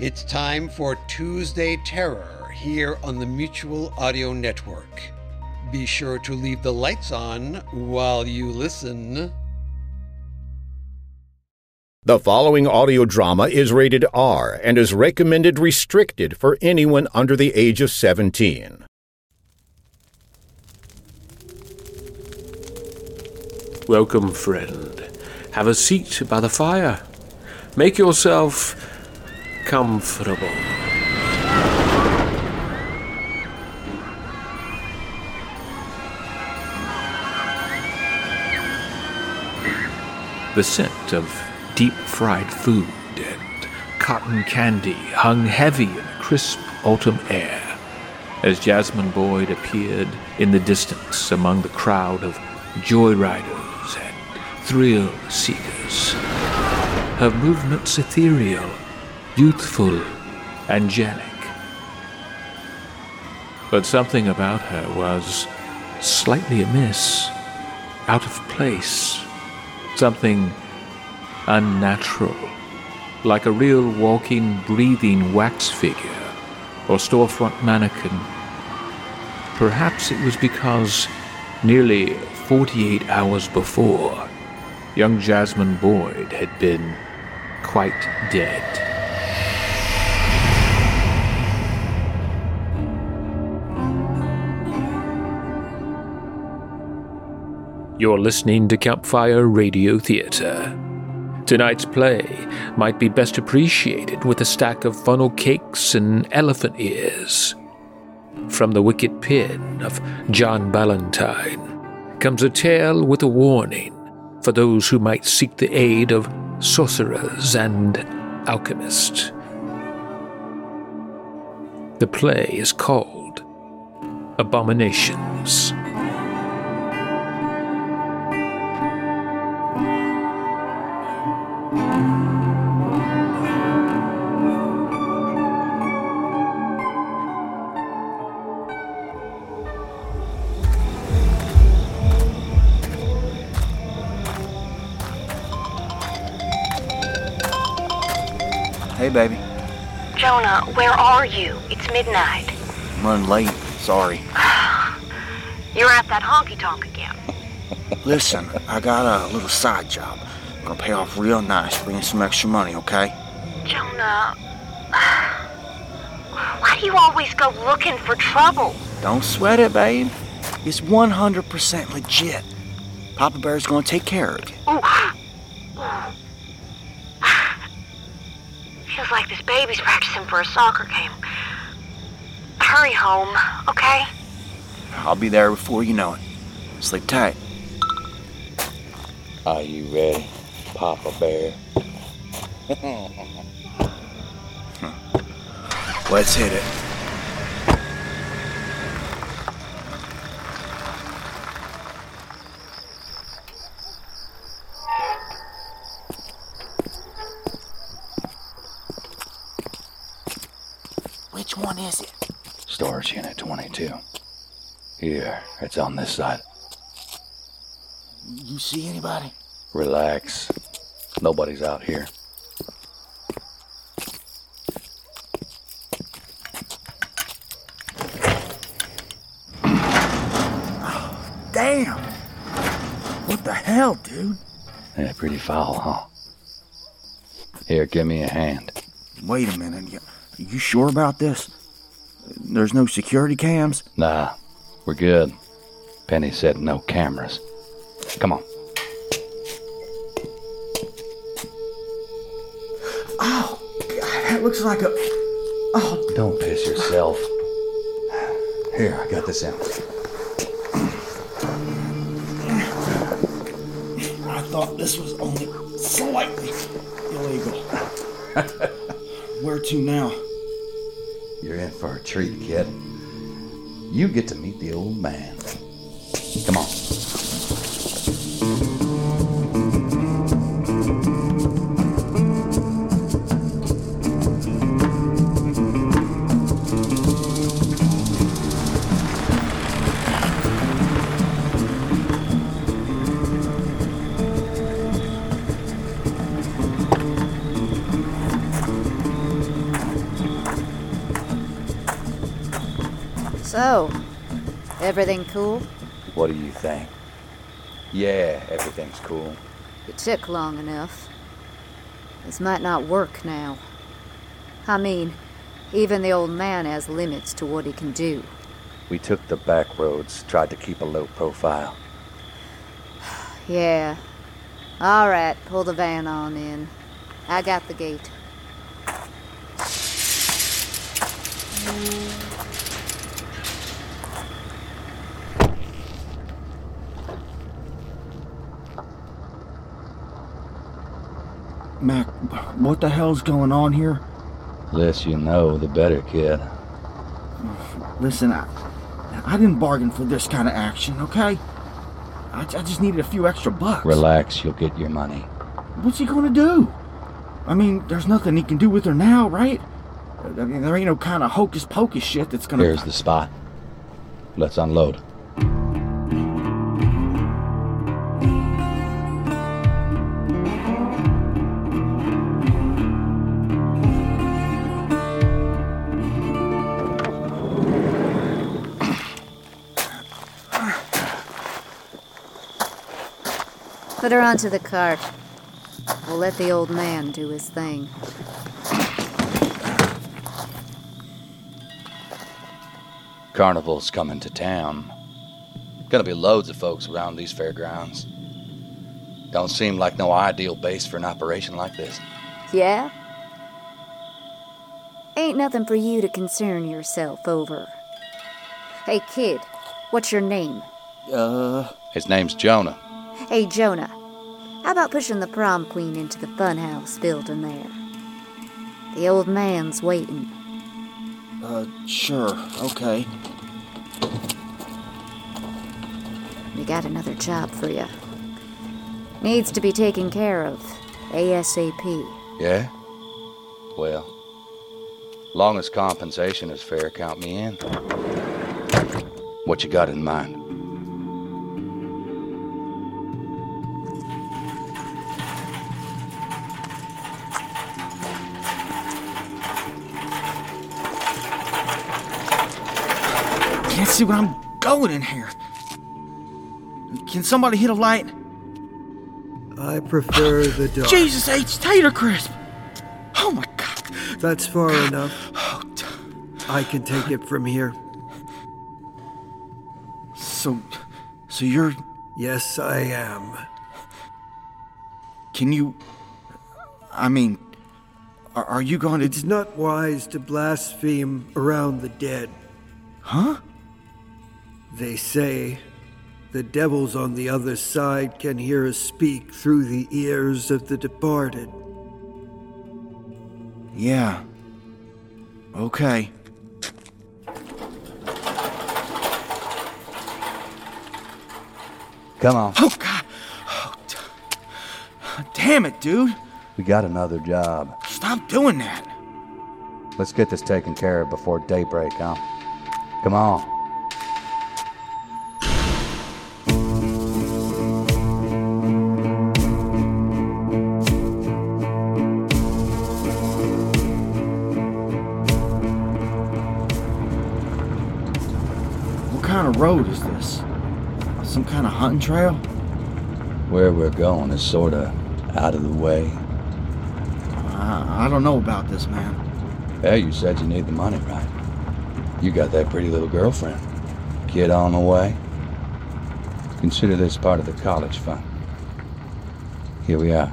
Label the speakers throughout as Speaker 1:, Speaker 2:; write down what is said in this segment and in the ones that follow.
Speaker 1: It's time for Tuesday Terror here on the Mutual Audio Network. Be sure to leave the lights on while you listen.
Speaker 2: The following audio drama is rated R and is recommended restricted for anyone under the age of 17.
Speaker 3: Welcome, friend. Have a seat by the fire. Make yourself comfortable. The scent of deep fried food and cotton candy hung heavy in the crisp autumn air as Jasmine Boyd appeared in the distance among the crowd of joyriders and thrill seekers. Her movements ethereal, youthful, angelic. But something about her was slightly amiss, out of place, something unnatural, like a real walking, breathing wax figure or storefront mannequin. Perhaps it was because nearly 48 hours before, young Jasmine Boyd had been quite dead. You're listening to Campfire Radio Theatre. Tonight's play might be best appreciated with a stack of funnel cakes and elephant ears. From the wicked pen of John Ballantyne comes a tale with a warning for those who might seek the aid of sorcerers and alchemists. The play is called Abominations.
Speaker 4: Jonah, where are you? It's midnight.
Speaker 5: I'm running late. Sorry.
Speaker 4: You're at that honky tonk again.
Speaker 5: Listen, I got a little side job. Gonna pay off real nice, bring in some extra money, okay?
Speaker 4: Jonah. Why do you always go looking for trouble?
Speaker 5: Don't sweat it, babe. It's 100% legit. Papa Bear's gonna take care of you.
Speaker 4: Ooh. Feels like this baby's practicing for a soccer game. Hurry home, okay?
Speaker 5: I'll be there before you know it. Sleep tight.
Speaker 6: Are you ready, Papa Bear?
Speaker 5: Let's hit it. Which one is it?
Speaker 6: Storage Unit 22. Here, it's on this side.
Speaker 5: You see anybody?
Speaker 6: Relax. Nobody's out here.
Speaker 5: Damn! What the hell, dude?
Speaker 6: Yeah, pretty foul, huh? Here, give me a hand.
Speaker 5: Wait a minute. You sure about this? There's no security cams?
Speaker 6: Nah, we're good. Penny said no cameras. Come on.
Speaker 5: Oh, God, that looks like a. Oh,
Speaker 6: Don't piss yourself. Here, I got this out.
Speaker 5: I thought this was only slightly illegal. Where to now?
Speaker 6: You're in for a treat, kid. You get to meet the old man. Come on.
Speaker 7: Everything cool?
Speaker 6: What do you think? Yeah, everything's cool.
Speaker 7: It took long enough. This might not work now. I mean, even the old man has limits to what he can do.
Speaker 6: We took the back roads, tried to keep a low profile.
Speaker 7: Yeah. All right, pull the van on in. I got the gate.
Speaker 5: Mac, what the hell's going on here?
Speaker 6: Less you know, the better, kid.
Speaker 5: Listen, I, I didn't bargain for this kind of action, okay? I, I just needed a few extra bucks.
Speaker 6: Relax, you'll get your money.
Speaker 5: What's he gonna do? I mean, there's nothing he can do with her now, right? I mean, there ain't no kind of hocus pocus shit that's gonna.
Speaker 6: Here's the spot. Let's unload.
Speaker 7: Put her onto the cart. We'll let the old man do his thing.
Speaker 6: Carnival's coming to town. Gonna be loads of folks around these fairgrounds. Don't seem like no ideal base for an operation like this.
Speaker 7: Yeah? Ain't nothing for you to concern yourself over. Hey, kid, what's your name?
Speaker 5: Uh,
Speaker 6: His name's Jonah.
Speaker 7: Hey, Jonah. How about pushing the prom queen into the funhouse building there? The old man's waiting.
Speaker 5: uh, sure, okay.
Speaker 7: We got another job for you. Needs to be taken care of. ASAP.
Speaker 6: Yeah? Well, long as compensation is fair, count me in. What you got in mind?
Speaker 5: See what I'm going in here. Can somebody hit a light?
Speaker 8: I prefer oh, the dark.
Speaker 5: Jesus H. Tater Crisp! Oh my god.
Speaker 8: That's far enough.
Speaker 5: Oh,
Speaker 8: I can take it from here.
Speaker 5: so, so you're.
Speaker 8: Yes, I am.
Speaker 5: Can you. I mean, are, are you going to.
Speaker 8: It's not wise to blaspheme around the dead.
Speaker 5: Huh?
Speaker 8: They say the devils on the other side can hear us speak through the ears of the departed.
Speaker 5: Yeah. Okay.
Speaker 6: Come on.
Speaker 5: Oh god. Oh, d- damn it, dude.
Speaker 6: We got another job.
Speaker 5: Stop doing that.
Speaker 6: Let's get this taken care of before daybreak, huh? Come on.
Speaker 5: Road is this? Some kind of hunting trail?
Speaker 6: Where we're going is sorta out of the way.
Speaker 5: I, I don't know about this, man.
Speaker 6: Yeah, you said you need the money, right? You got that pretty little girlfriend. Kid on the way. Consider this part of the college fund. Here we are.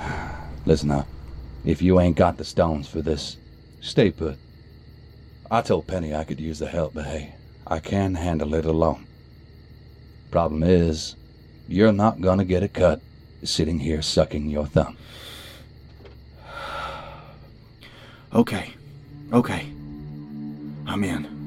Speaker 6: Listen up. If you ain't got the stones for this, stay put. I told Penny I could use the help, but hey, I can handle it alone. Problem is, you're not gonna get a cut sitting here sucking your thumb.
Speaker 5: Okay. Okay. I'm in.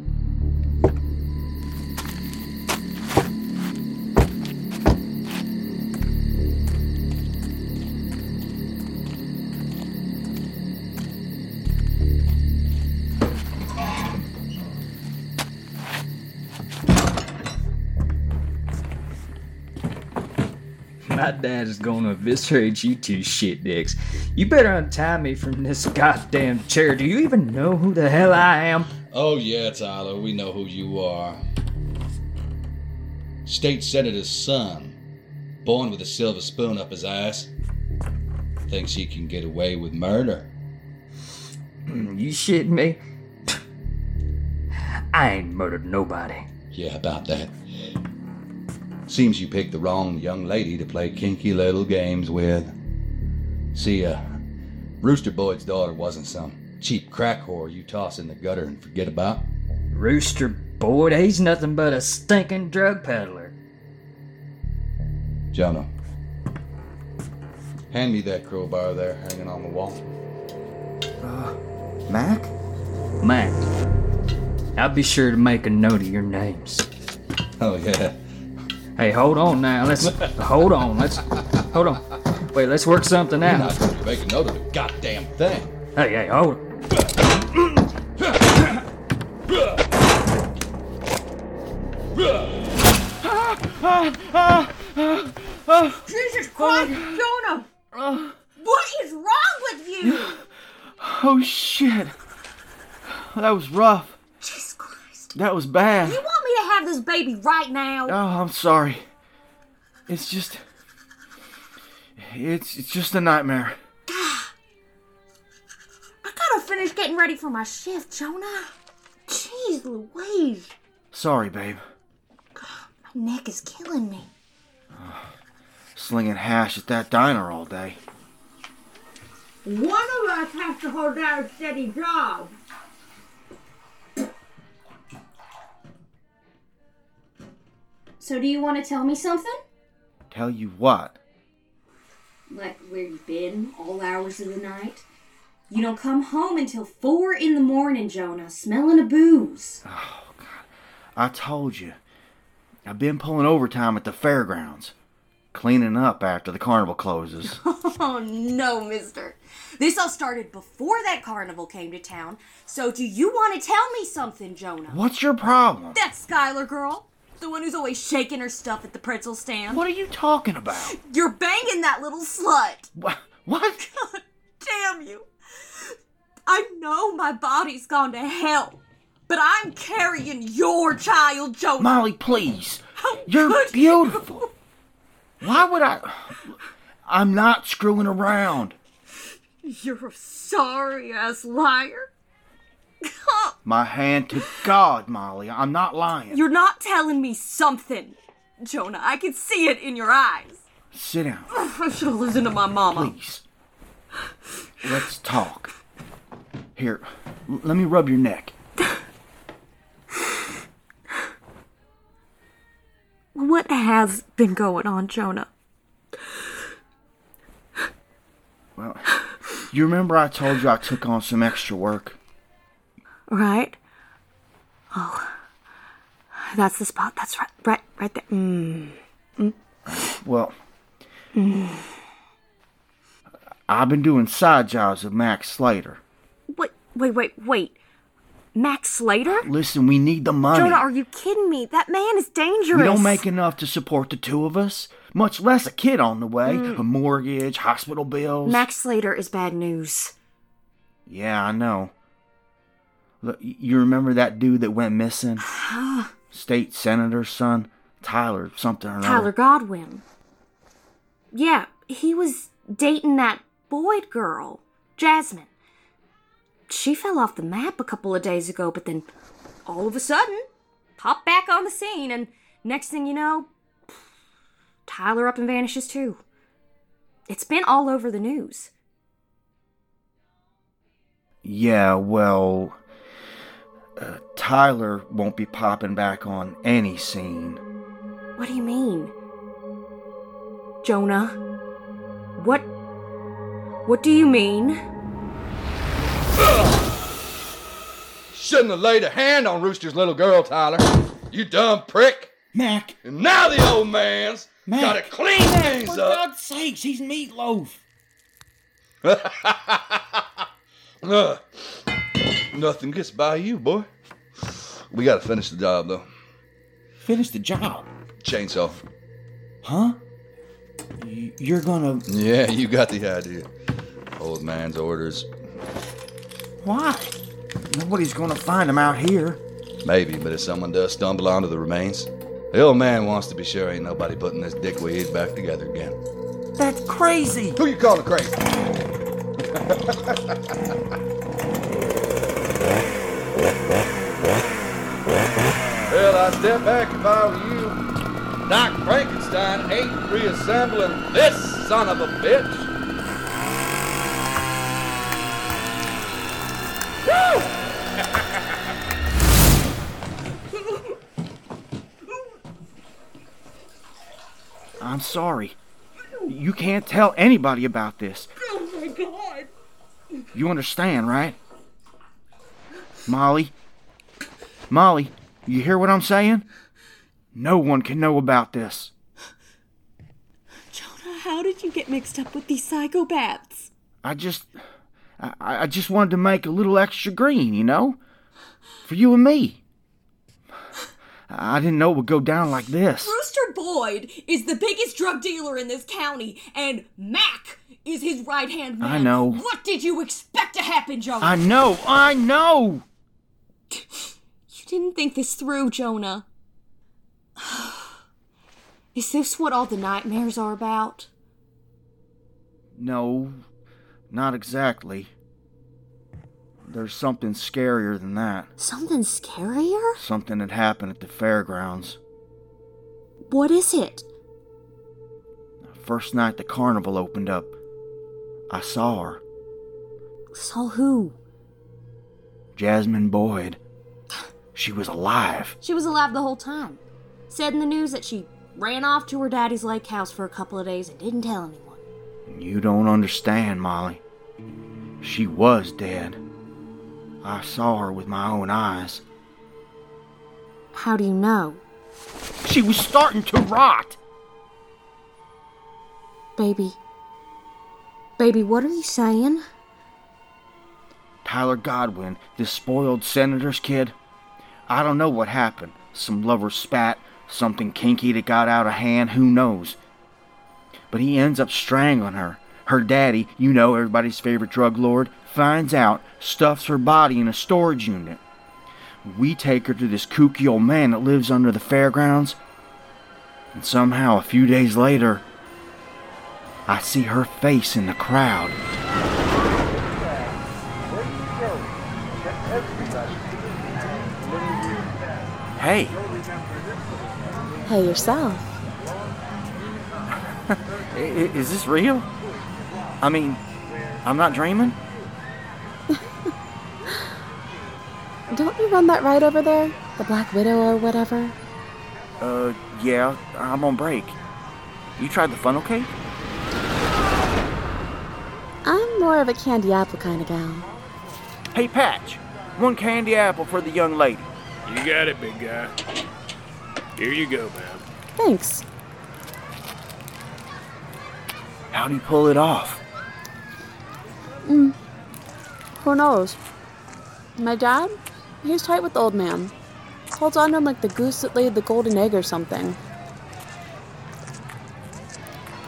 Speaker 9: My dad is to eviscerate you two shit dicks. You better untie me from this goddamn chair. Do you even know who the hell I am?
Speaker 6: Oh, yeah, Tyler, we know who you are. State Senator's son, born with a silver spoon up his ass. Thinks he can get away with murder.
Speaker 9: You shitting me? I ain't murdered nobody.
Speaker 6: Yeah, about that. Seems you picked the wrong young lady to play kinky little games with. See, uh, Rooster Boyd's daughter wasn't some cheap crack whore you toss in the gutter and forget about.
Speaker 9: Rooster Boyd, he's nothing but a stinking drug peddler.
Speaker 6: Jonah, hand me that crowbar there hanging on the wall.
Speaker 5: Uh, Mac?
Speaker 9: Mac, I'll be sure to make a note of your names.
Speaker 6: Oh, yeah.
Speaker 9: Hey, hold on now. Let's hold on. Let's hold on. Wait, let's work something
Speaker 6: You're
Speaker 9: out.
Speaker 6: not going to make a note of the goddamn thing.
Speaker 9: Hey, hey, hold.
Speaker 4: Jesus Christ, Jonah! What is wrong with you?
Speaker 5: Oh shit. That was rough.
Speaker 4: Jesus Christ.
Speaker 5: That was bad.
Speaker 4: You want me to have this baby right now?
Speaker 5: Oh, I'm sorry. It's just. It's it's just a nightmare.
Speaker 4: Ah, I gotta finish getting ready for my shift, Jonah. Jeez Louise.
Speaker 5: Sorry, babe.
Speaker 4: My neck is killing me.
Speaker 5: Slinging hash at that diner all day.
Speaker 4: One of us has to hold down a steady job.
Speaker 10: So, do you want to tell me something?
Speaker 5: Tell you what.
Speaker 10: Like where you've been all hours of the night? You don't come home until four in the morning, Jonah, smelling of booze. Oh, God.
Speaker 5: I told you. I've been pulling overtime at the fairgrounds. Cleaning up after the carnival closes.
Speaker 10: Oh no, mister. This all started before that carnival came to town. So, do you want to tell me something, Jonah?
Speaker 5: What's your problem?
Speaker 10: That Skylar girl. The one who's always shaking her stuff at the pretzel stand.
Speaker 5: What are you talking about?
Speaker 10: You're banging that little slut.
Speaker 5: What? What?
Speaker 10: Damn you. I know my body's gone to hell, but I'm carrying your child, Jonah.
Speaker 5: Molly, please.
Speaker 10: How
Speaker 5: You're beautiful. Why would I? I'm not screwing around.
Speaker 10: You're a sorry ass liar.
Speaker 5: My hand to God, Molly. I'm not lying.
Speaker 10: You're not telling me something, Jonah. I can see it in your eyes.
Speaker 5: Sit down,
Speaker 10: I should have listened to my mama.
Speaker 5: please. Let's talk. Here, l- let me rub your neck.
Speaker 10: What has been going on, Jonah?
Speaker 5: Well, you remember I told you I took on some extra work?
Speaker 10: Right? Oh, that's the spot. That's right, right, right there. Mm.
Speaker 5: Well, I've been doing side jobs with Max Slater.
Speaker 10: Wait, wait, wait, wait. Max Slater?
Speaker 5: Listen, we need the money.
Speaker 10: Jonah, are you kidding me? That man is dangerous.
Speaker 5: we don't make enough to support the two of us, much less a kid on the way, a mortgage, hospital bills.
Speaker 10: Max Slater is bad news.
Speaker 5: Yeah, I know. You remember that dude that went missing? State senator's son? Tyler, something or other. Tyler.
Speaker 10: Godwin. Yeah, he was dating that Boyd girl, Jasmine. She fell off the map a couple of days ago, but then all of a sudden, popped back on the scene, and next thing you know, Tyler up and vanishes too. It's been all over the news.
Speaker 5: Yeah, well, uh, Tyler won't be popping back on any scene.
Speaker 10: What do you mean? Jonah? What. What do you mean?
Speaker 6: Shouldn't have laid a hand on Rooster's little girl, Tyler. You dumb prick.
Speaker 5: Mac!
Speaker 6: And now the old man's
Speaker 5: Mac!
Speaker 6: gotta clean
Speaker 5: Mac,
Speaker 6: things
Speaker 5: for
Speaker 6: up.
Speaker 5: God's sakes, he's meatloaf!
Speaker 6: Uh, nothing gets by you, boy. We gotta finish the job, though.
Speaker 5: Finish the job.
Speaker 6: Chainsaw.
Speaker 5: Huh? Y- You're gonna.
Speaker 6: Yeah, you got the idea. Old man's orders.
Speaker 5: Why? Nobody's gonna find him out here.
Speaker 6: Maybe, but if someone does stumble onto the remains, the old man wants to be sure ain't nobody putting this dickweed back together again.
Speaker 5: That's crazy.
Speaker 6: Who you calling crazy? well, I step back if I were you. Doc Frankenstein ain't reassembling this son of a bitch.
Speaker 5: I'm sorry. You can't tell anybody about this.
Speaker 10: Oh my god.
Speaker 5: You understand, right? Molly? Molly, you hear what I'm saying? No one can know about this.
Speaker 10: Jonah, how did you get mixed up with these psychopaths?
Speaker 5: I just. I, I just wanted to make a little extra green, you know? For you and me. I didn't know it would go down like this.
Speaker 10: Rooster Boyd is the biggest drug dealer in this county, and Mac is his right hand man.
Speaker 5: I know.
Speaker 10: What did you expect to happen, Jonah?
Speaker 5: I know, I know!
Speaker 10: Didn't think this through, Jonah. Is this what all the nightmares are about?
Speaker 5: No, not exactly. There's something scarier than that.
Speaker 10: Something scarier?
Speaker 5: Something that happened at the fairgrounds.
Speaker 10: What is it?
Speaker 5: First night the carnival opened up, I saw her.
Speaker 10: Saw who?
Speaker 5: Jasmine Boyd. She was alive.
Speaker 10: She was alive the whole time. Said in the news that she ran off to her daddy's lake house for a couple of days and didn't tell anyone.
Speaker 5: You don't understand, Molly. She was dead. I saw her with my own eyes.
Speaker 10: How do you know?
Speaker 5: She was starting to rot.
Speaker 10: Baby. Baby, what are you saying?
Speaker 5: Tyler Godwin, this spoiled senator's kid. I don't know what happened. Some lover spat, something kinky that got out of hand, who knows. But he ends up strangling her. Her daddy, you know, everybody's favorite drug lord, finds out, stuffs her body in a storage unit. We take her to this kooky old man that lives under the fairgrounds. And somehow, a few days later, I see her face in the crowd. Hey,
Speaker 11: Hey, yourself.
Speaker 5: is this real? I mean, I'm not dreaming?
Speaker 11: Don't you run that ride over there? The Black Widow or whatever?
Speaker 5: Uh, yeah, I'm on break. You tried the funnel cake?
Speaker 11: I'm more of a candy apple kind of gal.
Speaker 5: Hey, Patch, one candy apple for the young lady.
Speaker 3: You got it, big guy. Here you go, man.
Speaker 11: Thanks.
Speaker 5: How'd he pull it off?
Speaker 11: Mm. Who knows? My dad? He's tight with the old man. Holds on to him like the goose that laid the golden egg or something.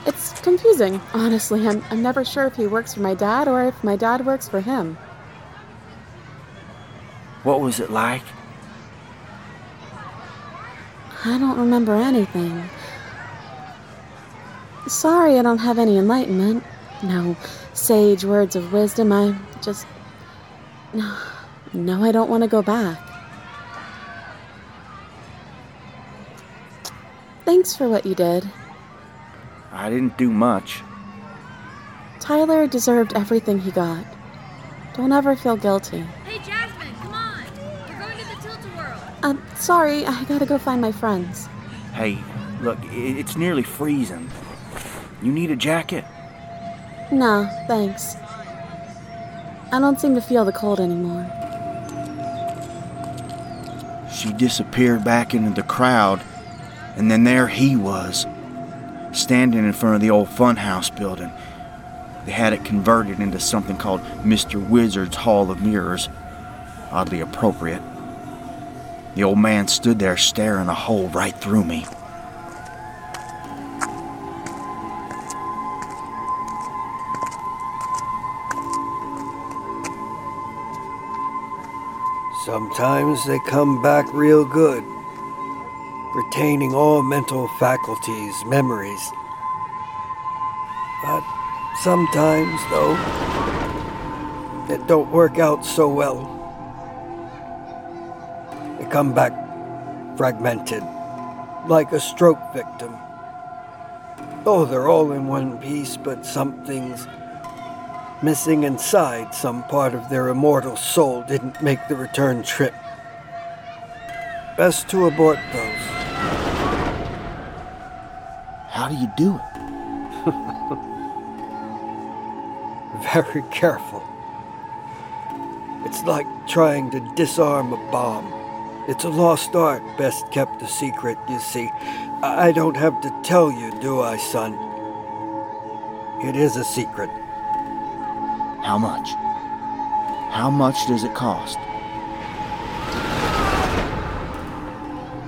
Speaker 11: It's confusing, honestly. I'm, I'm never sure if he works for my dad or if my dad works for him.
Speaker 5: What was it like?
Speaker 11: I don't remember anything. Sorry I don't have any enlightenment. No sage words of wisdom. I just. No, no I don't want to go back. Thanks for what you did.
Speaker 5: I didn't do much.
Speaker 11: Tyler deserved everything he got. Don't ever feel guilty. Um, sorry, I gotta go find my friends.
Speaker 5: Hey, look, it's nearly freezing. You need a jacket?
Speaker 11: No, thanks. I don't seem to feel the cold anymore.
Speaker 5: She disappeared back into the crowd, and then there he was, standing in front of the old funhouse building. They had it converted into something called Mr. Wizard's Hall of Mirrors. Oddly appropriate. The old man stood there staring a hole right through me.
Speaker 8: Sometimes they come back real good, retaining all mental faculties, memories. But sometimes, though, it don't work out so well. Come back fragmented, like a stroke victim. Oh, they're all in one piece, but something's missing inside. Some part of their immortal soul didn't make the return trip. Best to abort those.
Speaker 5: How do you do it?
Speaker 8: Very careful. It's like trying to disarm a bomb. It's a lost art, best kept a secret, you see. I don't have to tell you, do I, son? It is a secret.
Speaker 5: How much? How much does it cost?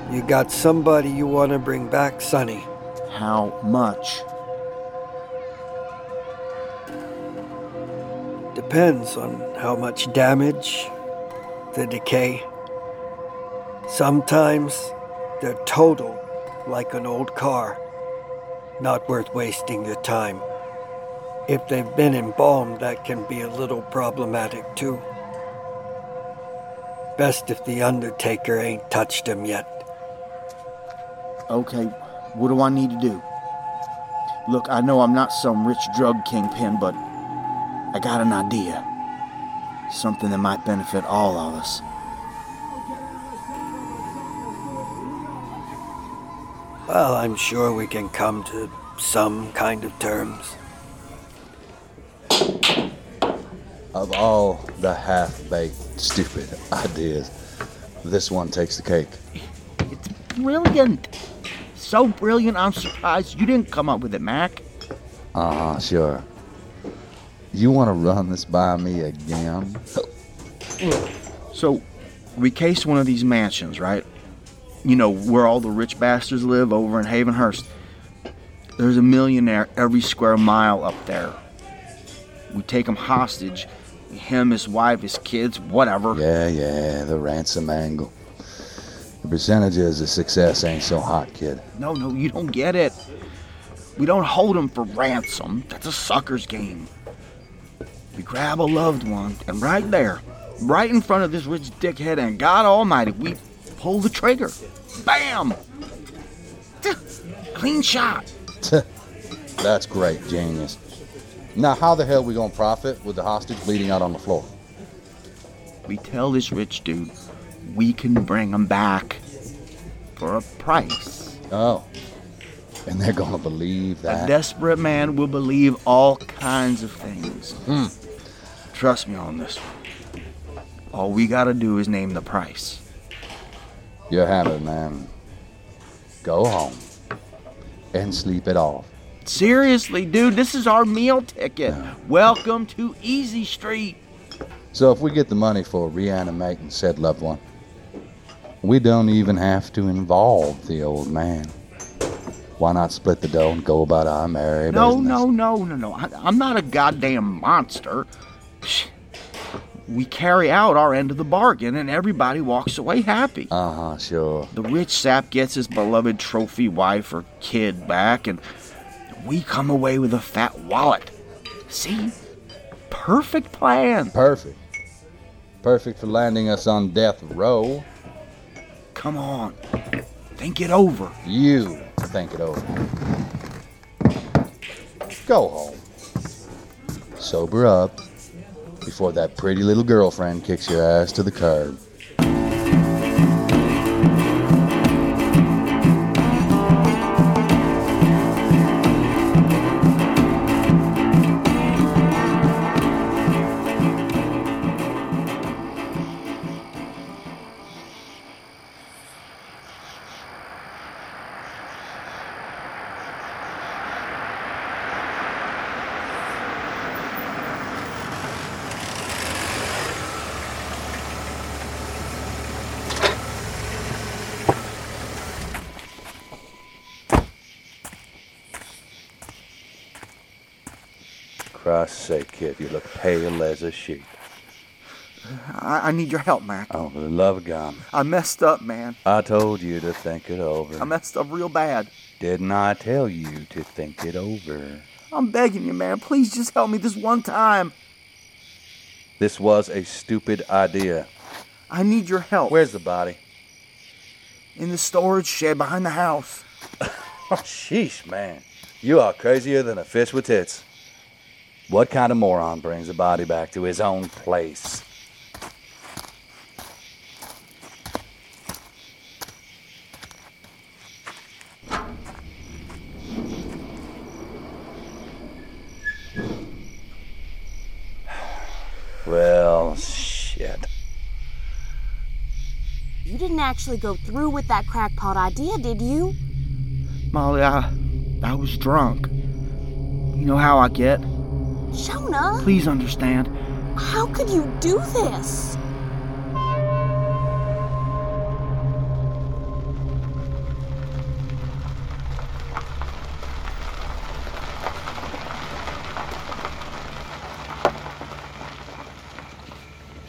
Speaker 8: You got somebody you want to bring back, Sonny.
Speaker 5: How much?
Speaker 8: Depends on how much damage, the decay. Sometimes they're total, like an old car. Not worth wasting your time. If they've been embalmed, that can be a little problematic too. Best if the Undertaker ain't touched him yet.
Speaker 5: Okay, what do I need to do? Look, I know I'm not some rich drug kingpin, but I got an idea. Something that might benefit all of us.
Speaker 8: Well, I'm sure we can come to some kind of terms.
Speaker 6: Of all the half baked, stupid ideas, this one takes the cake.
Speaker 5: It's brilliant! So brilliant, I'm surprised you didn't come up with it, Mac.
Speaker 6: Uh huh, sure. You want to run this by me again?
Speaker 5: So, we cased one of these mansions, right? You know, where all the rich bastards live over in Havenhurst. There's a millionaire every square mile up there. We take him hostage. Him, his wife, his kids, whatever.
Speaker 6: Yeah, yeah, the ransom angle. The percentages of success ain't so hot, kid.
Speaker 5: No, no, you don't get it. We don't hold him for ransom. That's a sucker's game. We grab a loved one, and right there, right in front of this rich dickhead and God Almighty, we pull the trigger. Bam! Clean shot.
Speaker 6: That's great, genius. Now, how the hell are we gonna profit with the hostage bleeding out on the floor?
Speaker 5: We tell this rich dude we can bring him back for a price.
Speaker 6: Oh. And they're gonna believe that.
Speaker 5: A desperate man will believe all kinds of things.
Speaker 6: Hmm.
Speaker 5: Trust me on this one. All we gotta do is name the price.
Speaker 6: You have it, man. Go home and sleep it off.
Speaker 5: Seriously, dude, this is our meal ticket. Welcome to Easy Street.
Speaker 6: So if we get the money for reanimating said loved one, we don't even have to involve the old man. Why not split the dough and go about our merry
Speaker 5: No,
Speaker 6: business?
Speaker 5: no, no, no, no. I, I'm not a goddamn monster. We carry out our end of the bargain and everybody walks away happy.
Speaker 6: Uh huh, sure.
Speaker 5: The rich sap gets his beloved trophy wife or kid back, and we come away with a fat wallet. See? Perfect plan.
Speaker 6: Perfect. Perfect for landing us on death row.
Speaker 5: Come on. Think it over.
Speaker 6: You think it over. Go home. Sober up before that pretty little girlfriend kicks your ass to the curb. Christ's sake, kid, you look pale as a sheet.
Speaker 5: I, I need your help, Mac.
Speaker 6: Oh, for the love of God.
Speaker 5: I messed up, man.
Speaker 6: I told you to think it over.
Speaker 5: I messed up real bad.
Speaker 6: Didn't I tell you to think it over?
Speaker 5: I'm begging you, man. Please just help me this one time.
Speaker 6: This was a stupid idea.
Speaker 5: I need your help.
Speaker 6: Where's the body?
Speaker 5: In the storage shed behind the house.
Speaker 6: Oh, sheesh, man. You are crazier than a fish with tits. What kind of moron brings a body back to his own place? Well, shit.
Speaker 10: You didn't actually go through with that crackpot idea, did you?
Speaker 5: Molly, I, I was drunk. You know how I get.
Speaker 10: Jonah,
Speaker 5: Please understand.
Speaker 10: how could you do this?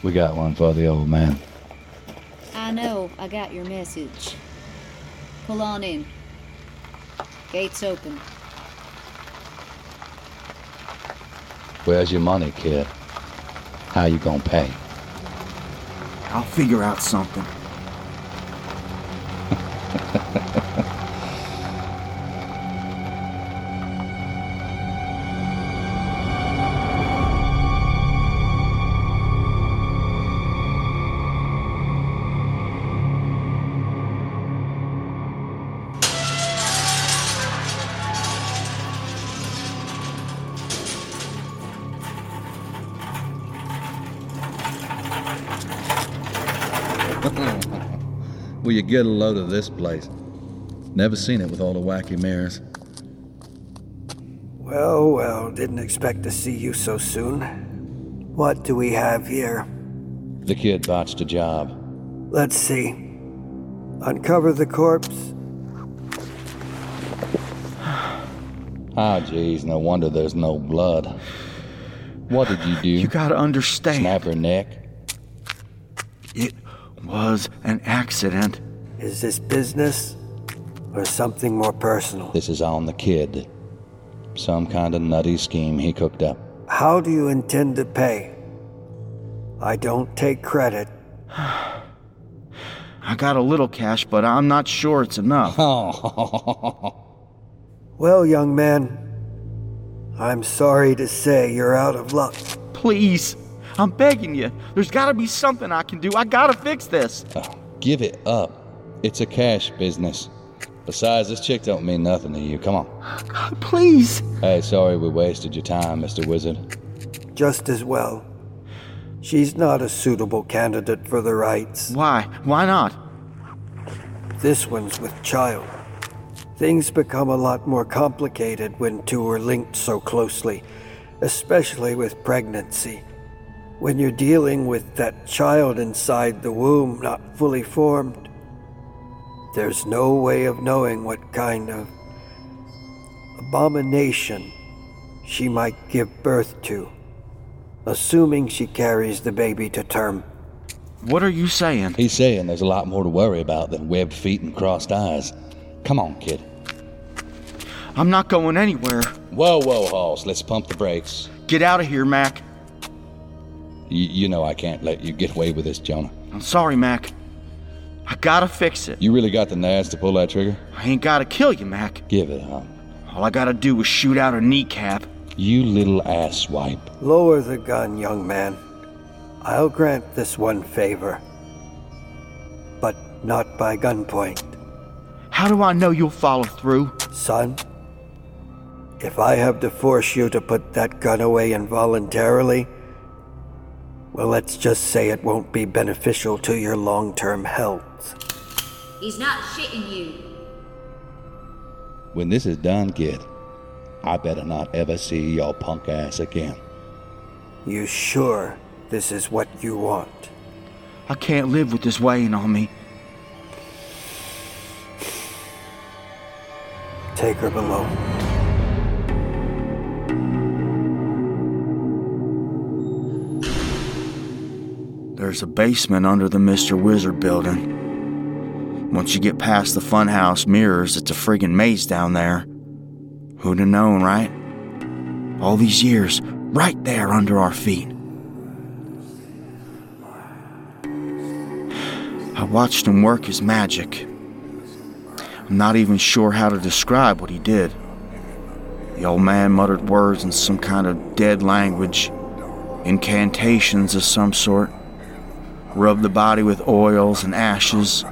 Speaker 6: We got one for the old man.
Speaker 7: I know, I got your message. Pull on in. Gates open.
Speaker 6: Where's your money, kid? How you gonna pay?
Speaker 5: I'll figure out something.
Speaker 12: Will you get a load of this place? Never seen it with all the wacky mirrors.
Speaker 8: Well, well, didn't expect to see you so soon. What do we have here?
Speaker 6: The kid botched a job.
Speaker 8: Let's see. Uncover the corpse.
Speaker 6: Ah, jeez, no wonder there's no blood. What did you do?
Speaker 5: You gotta understand.
Speaker 6: Snap her neck?
Speaker 5: It was an accident.
Speaker 8: Is this business or something more personal?
Speaker 6: This is on the kid. Some kind of nutty scheme he cooked up.
Speaker 8: How do you intend to pay? I don't take credit.
Speaker 5: I got a little cash, but I'm not sure it's enough.
Speaker 8: Well, young man, I'm sorry to say you're out of luck.
Speaker 5: Please, I'm begging you. There's gotta be something I can do. I gotta fix this.
Speaker 6: Oh, give it up. It's a cash business. Besides, this chick don't mean nothing to you. Come on.
Speaker 5: God, please.
Speaker 6: Hey, sorry we wasted your time, Mr. Wizard.
Speaker 8: Just as well. She's not a suitable candidate for the rites.
Speaker 5: Why? Why not?
Speaker 8: This one's with child. Things become a lot more complicated when two are linked so closely, especially with pregnancy. When you're dealing with that child inside the womb not fully formed, there's no way of knowing what kind of abomination she might give birth to, assuming she carries the baby to term.
Speaker 5: What are you saying?
Speaker 6: He's saying there's a lot more to worry about than webbed feet and crossed eyes. Come on, kid.
Speaker 5: I'm not going anywhere.
Speaker 6: Whoa, whoa, Halls. Let's pump the brakes.
Speaker 5: Get out of here, Mac.
Speaker 6: Y- you know I can't let you get away with this, Jonah.
Speaker 5: I'm sorry, Mac. I gotta fix it.
Speaker 6: You really got the nads to pull that trigger?
Speaker 5: I ain't gotta kill you, Mac.
Speaker 6: Give it up.
Speaker 5: All I gotta do is shoot out her kneecap.
Speaker 6: You little ass wipe.
Speaker 8: Lower the gun, young man. I'll grant this one favor. But not by gunpoint.
Speaker 5: How do I know you'll follow through?
Speaker 8: Son, if I have to force you to put that gun away involuntarily, well, let's just say it won't be beneficial to your long term health.
Speaker 13: He's not shitting you.
Speaker 6: When this is done, kid, I better not ever see your punk ass again.
Speaker 8: You sure this is what you want?
Speaker 5: I can't live with this weighing on me.
Speaker 8: Take her below.
Speaker 5: There's a basement under the Mr. Wizard building. Once you get past the funhouse mirrors, it's a friggin' maze down there. Who'd have known, right? All these years, right there under our feet. I watched him work his magic. I'm not even sure how to describe what he did. The old man muttered words in some kind of dead language, incantations of some sort, rubbed the body with oils and ashes.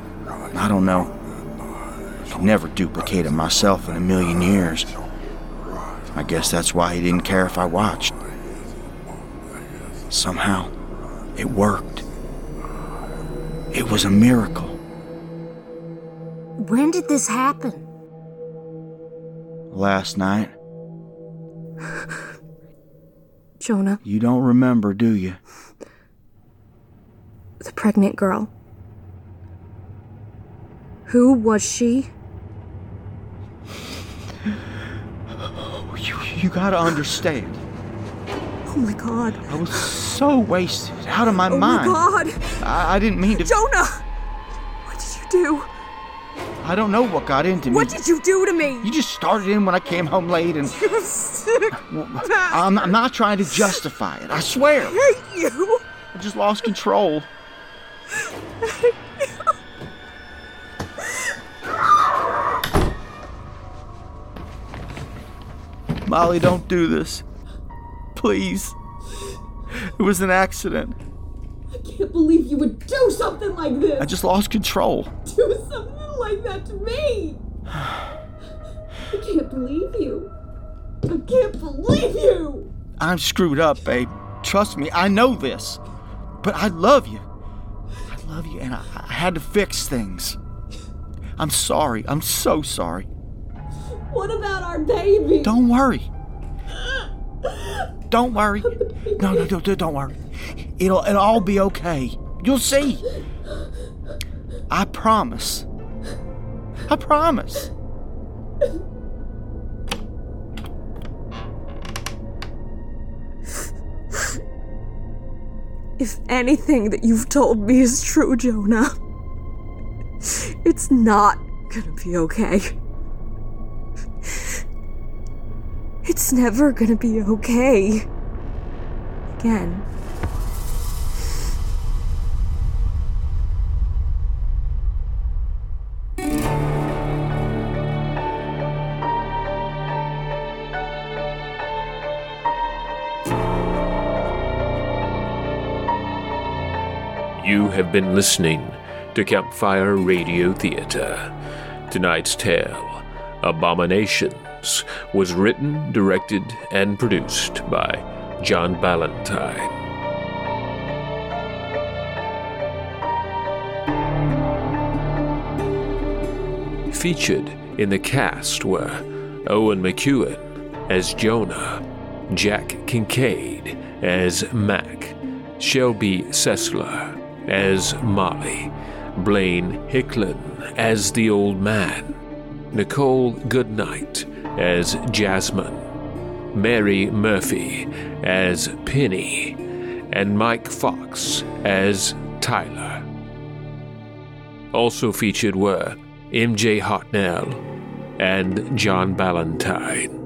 Speaker 5: I don't know. I could never duplicate it myself in a million years. I guess that's why he didn't care if I watched. Somehow, it worked. It was a miracle.
Speaker 10: When did this happen?
Speaker 5: Last night.
Speaker 10: Jonah,
Speaker 5: You don't remember, do you?
Speaker 10: The pregnant girl. Who was she?
Speaker 5: Oh, you, you gotta understand.
Speaker 10: Oh my god.
Speaker 5: I was so wasted, out of my
Speaker 10: oh
Speaker 5: mind.
Speaker 10: Oh my god.
Speaker 5: I, I didn't mean to.
Speaker 10: Jonah! What did you do?
Speaker 5: I don't know what got into me.
Speaker 10: What did you do to me?
Speaker 5: You just started in when I came home late, and
Speaker 10: You sick
Speaker 5: I'm, I'm not trying to justify it. I swear.
Speaker 10: I hate you.
Speaker 5: I just lost control. Molly, don't do this. Please. It was an accident.
Speaker 14: I can't believe you would do something like this.
Speaker 5: I just lost control.
Speaker 14: do something like that to me. I can't believe you. I can't believe you.
Speaker 5: I'm screwed up, babe. Trust me, I know this. But I love you. I love you, and I, I had to fix things. I'm sorry. I'm so sorry.
Speaker 14: What about our baby?
Speaker 5: Don't worry. Don't worry. No, no, no, don't worry. It'll, it'll all be okay. You'll see. I promise. I promise.
Speaker 10: If anything that you've told me is true, Jonah, it's not gonna be okay. It's never gonna be okay. Again.
Speaker 3: Have been listening to Campfire Radio Theater. Tonight's tale, Abominations, was written, directed, and produced by John Ballantyne. Featured in the cast were Owen McEwen as Jonah, Jack Kincaid as Mac, Shelby Sessler as Molly, Blaine Hicklin as the old man, Nicole Goodnight as Jasmine, Mary Murphy as Penny, and Mike Fox as Tyler. Also featured were MJ Hartnell and John Ballantyne.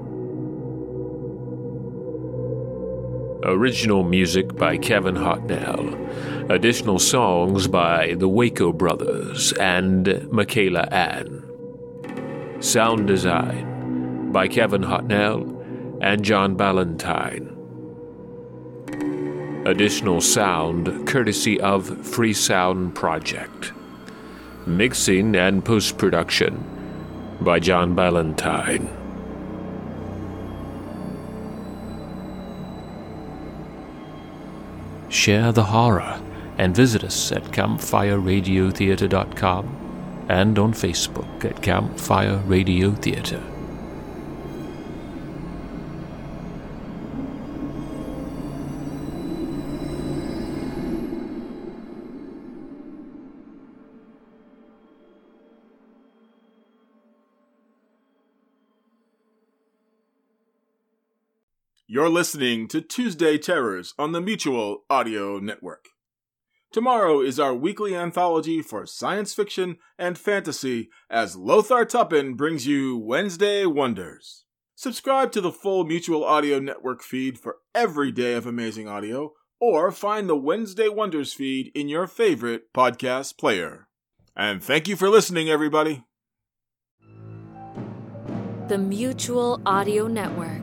Speaker 3: Original music by Kevin Hartnell. Additional songs by the Waco Brothers and Michaela Anne. Sound design by Kevin Hartnell and John Ballantyne. Additional sound courtesy of Free Sound Project. Mixing and post production by John Ballantyne. Share the horror and visit us at campfireradiotheater.com and on Facebook at Campfire Radio Theater.
Speaker 15: You're listening to Tuesday Terrors on the Mutual Audio Network. Tomorrow is our weekly anthology for science fiction and fantasy as Lothar Tuppen brings you Wednesday Wonders. Subscribe to the full Mutual Audio Network feed for every day of amazing audio, or find the Wednesday Wonders feed in your favorite podcast player. And thank you for listening, everybody.
Speaker 16: The Mutual Audio Network.